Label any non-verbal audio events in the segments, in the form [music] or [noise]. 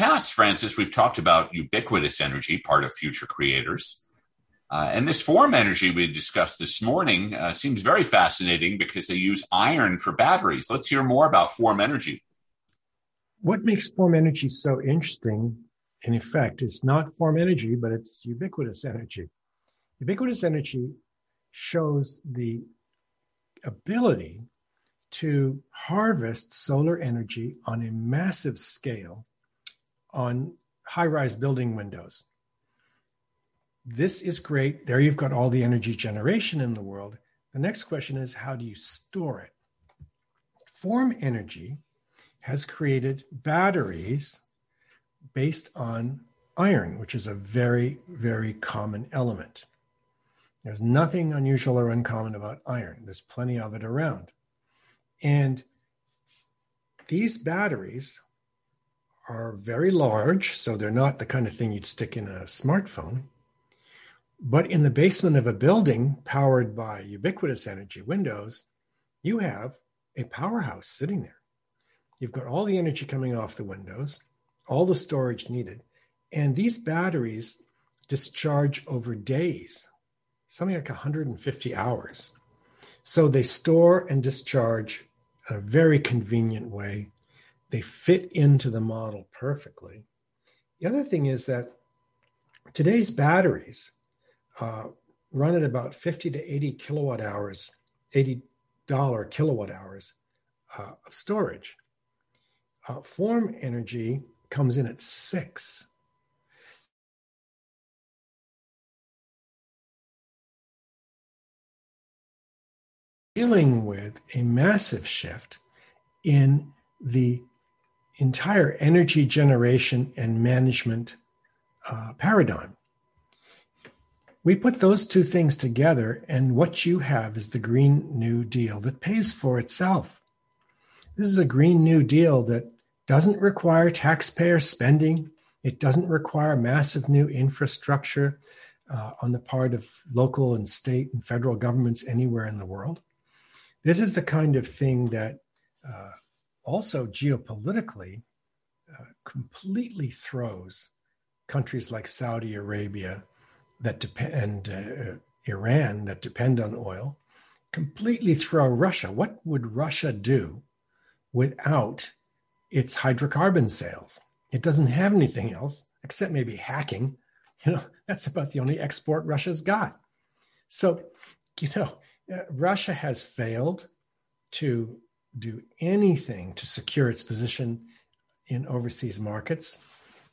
past, Francis, we've talked about ubiquitous energy, part of future creators. Uh, and this form energy we discussed this morning uh, seems very fascinating because they use iron for batteries. Let's hear more about form energy. What makes form energy so interesting, in effect, is not form energy, but it's ubiquitous energy. Ubiquitous energy shows the ability to harvest solar energy on a massive scale on high rise building windows. This is great. There you've got all the energy generation in the world. The next question is how do you store it? Form energy has created batteries based on iron, which is a very, very common element. There's nothing unusual or uncommon about iron. There's plenty of it around. And these batteries are very large, so they're not the kind of thing you'd stick in a smartphone. But in the basement of a building powered by ubiquitous energy windows, you have a powerhouse sitting there. You've got all the energy coming off the windows, all the storage needed, and these batteries discharge over days, something like 150 hours. So they store and discharge in a very convenient way. They fit into the model perfectly. The other thing is that today's batteries uh, run at about 50 to 80 kilowatt hours, $80 kilowatt hours uh, of storage. Uh, form energy comes in at six. Dealing with a massive shift in the entire energy generation and management uh, paradigm. We put those two things together, and what you have is the Green New Deal that pays for itself. This is a Green New Deal that doesn't require taxpayer spending. It doesn't require massive new infrastructure uh, on the part of local and state and federal governments anywhere in the world. This is the kind of thing that uh, also geopolitically uh, completely throws countries like Saudi Arabia that depend and uh, Iran that depend on oil completely throw Russia. What would Russia do without its hydrocarbon sales? It doesn't have anything else except maybe hacking. [laughs] You know, that's about the only export Russia's got. So, you know, uh, Russia has failed to do anything to secure its position in overseas markets.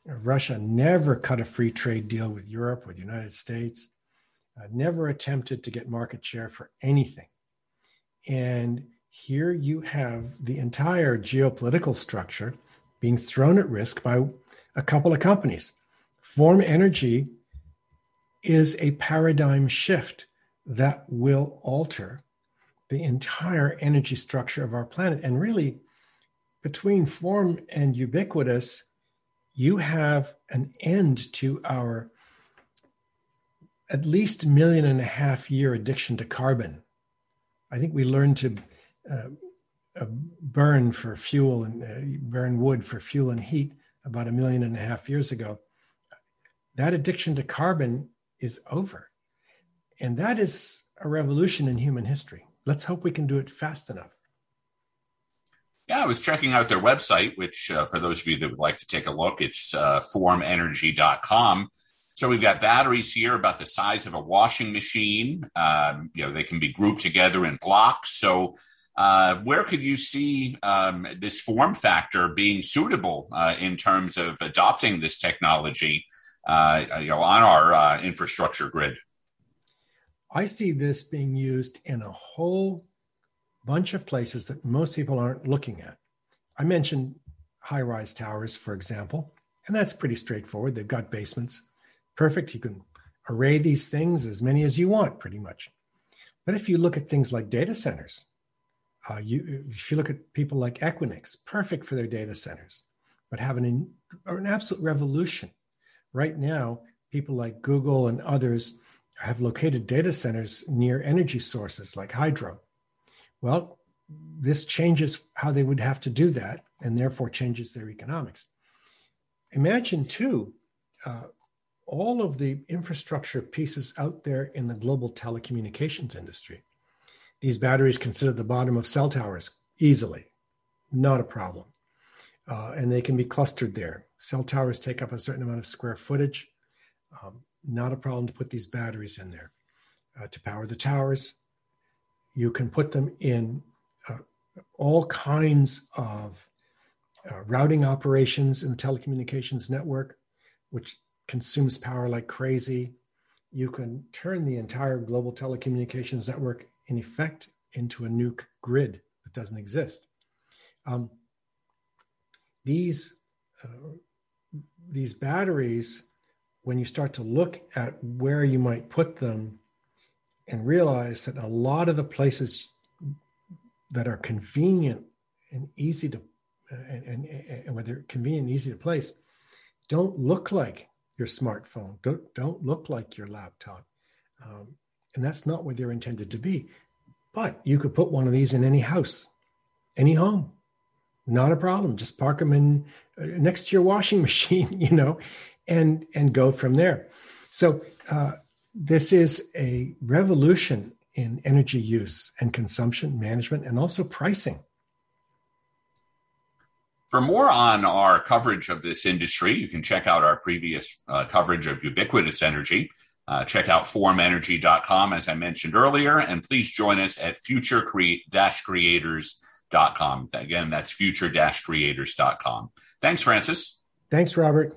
Russia never cut a free trade deal with Europe or the United States, uh, never attempted to get market share for anything. And here you have the entire geopolitical structure being thrown at risk by a couple of companies. Form Energy is a paradigm shift that will alter the entire energy structure of our planet. And really, between form and ubiquitous, you have an end to our at least million and a half year addiction to carbon. I think we learned to uh, uh, burn for fuel and uh, burn wood for fuel and heat about a million and a half years ago. That addiction to carbon is over. And that is a revolution in human history. Let's hope we can do it fast enough. Yeah, I was checking out their website, which uh, for those of you that would like to take a look, it's uh, formenergy.com. So we've got batteries here about the size of a washing machine. Um, you know, they can be grouped together in blocks. So uh, where could you see um, this form factor being suitable uh, in terms of adopting this technology, uh, you know, on our uh, infrastructure grid? I see this being used in a whole bunch of places that most people aren't looking at. I mentioned high rise towers, for example, and that's pretty straightforward. They've got basements. Perfect. You can array these things as many as you want, pretty much. But if you look at things like data centers, uh, you, if you look at people like Equinix, perfect for their data centers, but have an, an absolute revolution. Right now, people like Google and others have located data centers near energy sources like hydro. Well, this changes how they would have to do that and therefore changes their economics. imagine too, uh, all of the infrastructure pieces out there in the global telecommunications industry. These batteries can sit at the bottom of cell towers easily, not a problem. Uh, and they can be clustered there. Cell towers take up a certain amount of square footage. Um, not a problem to put these batteries in there. Uh, to power the towers, you can put them in uh, all kinds of uh, routing operations in the telecommunications network, which consumes power like crazy. You can turn the entire global telecommunications network, in effect, into a nuke grid that doesn't exist. Um, these uh, these batteries, when you start to look at where you might put them, and realize that a lot of the places that are convenient and easy to and, and, and where they're convenient and easy to place don't look like your smartphone, don't, don't look like your laptop. Um, and that's not where they're intended to be. But you could put one of these in any house, any home, not a problem. Just park them in uh, next to your washing [laughs] machine, you know, and and go from there. So uh, this is a revolution in energy use and consumption management, and also pricing. For more on our coverage of this industry, you can check out our previous uh, coverage of ubiquitous energy. Uh, check out formenergy.com, as I mentioned earlier, and please join us at future-creators.com. Again, that's future-creators.com. Thanks, Francis. Thanks, Robert.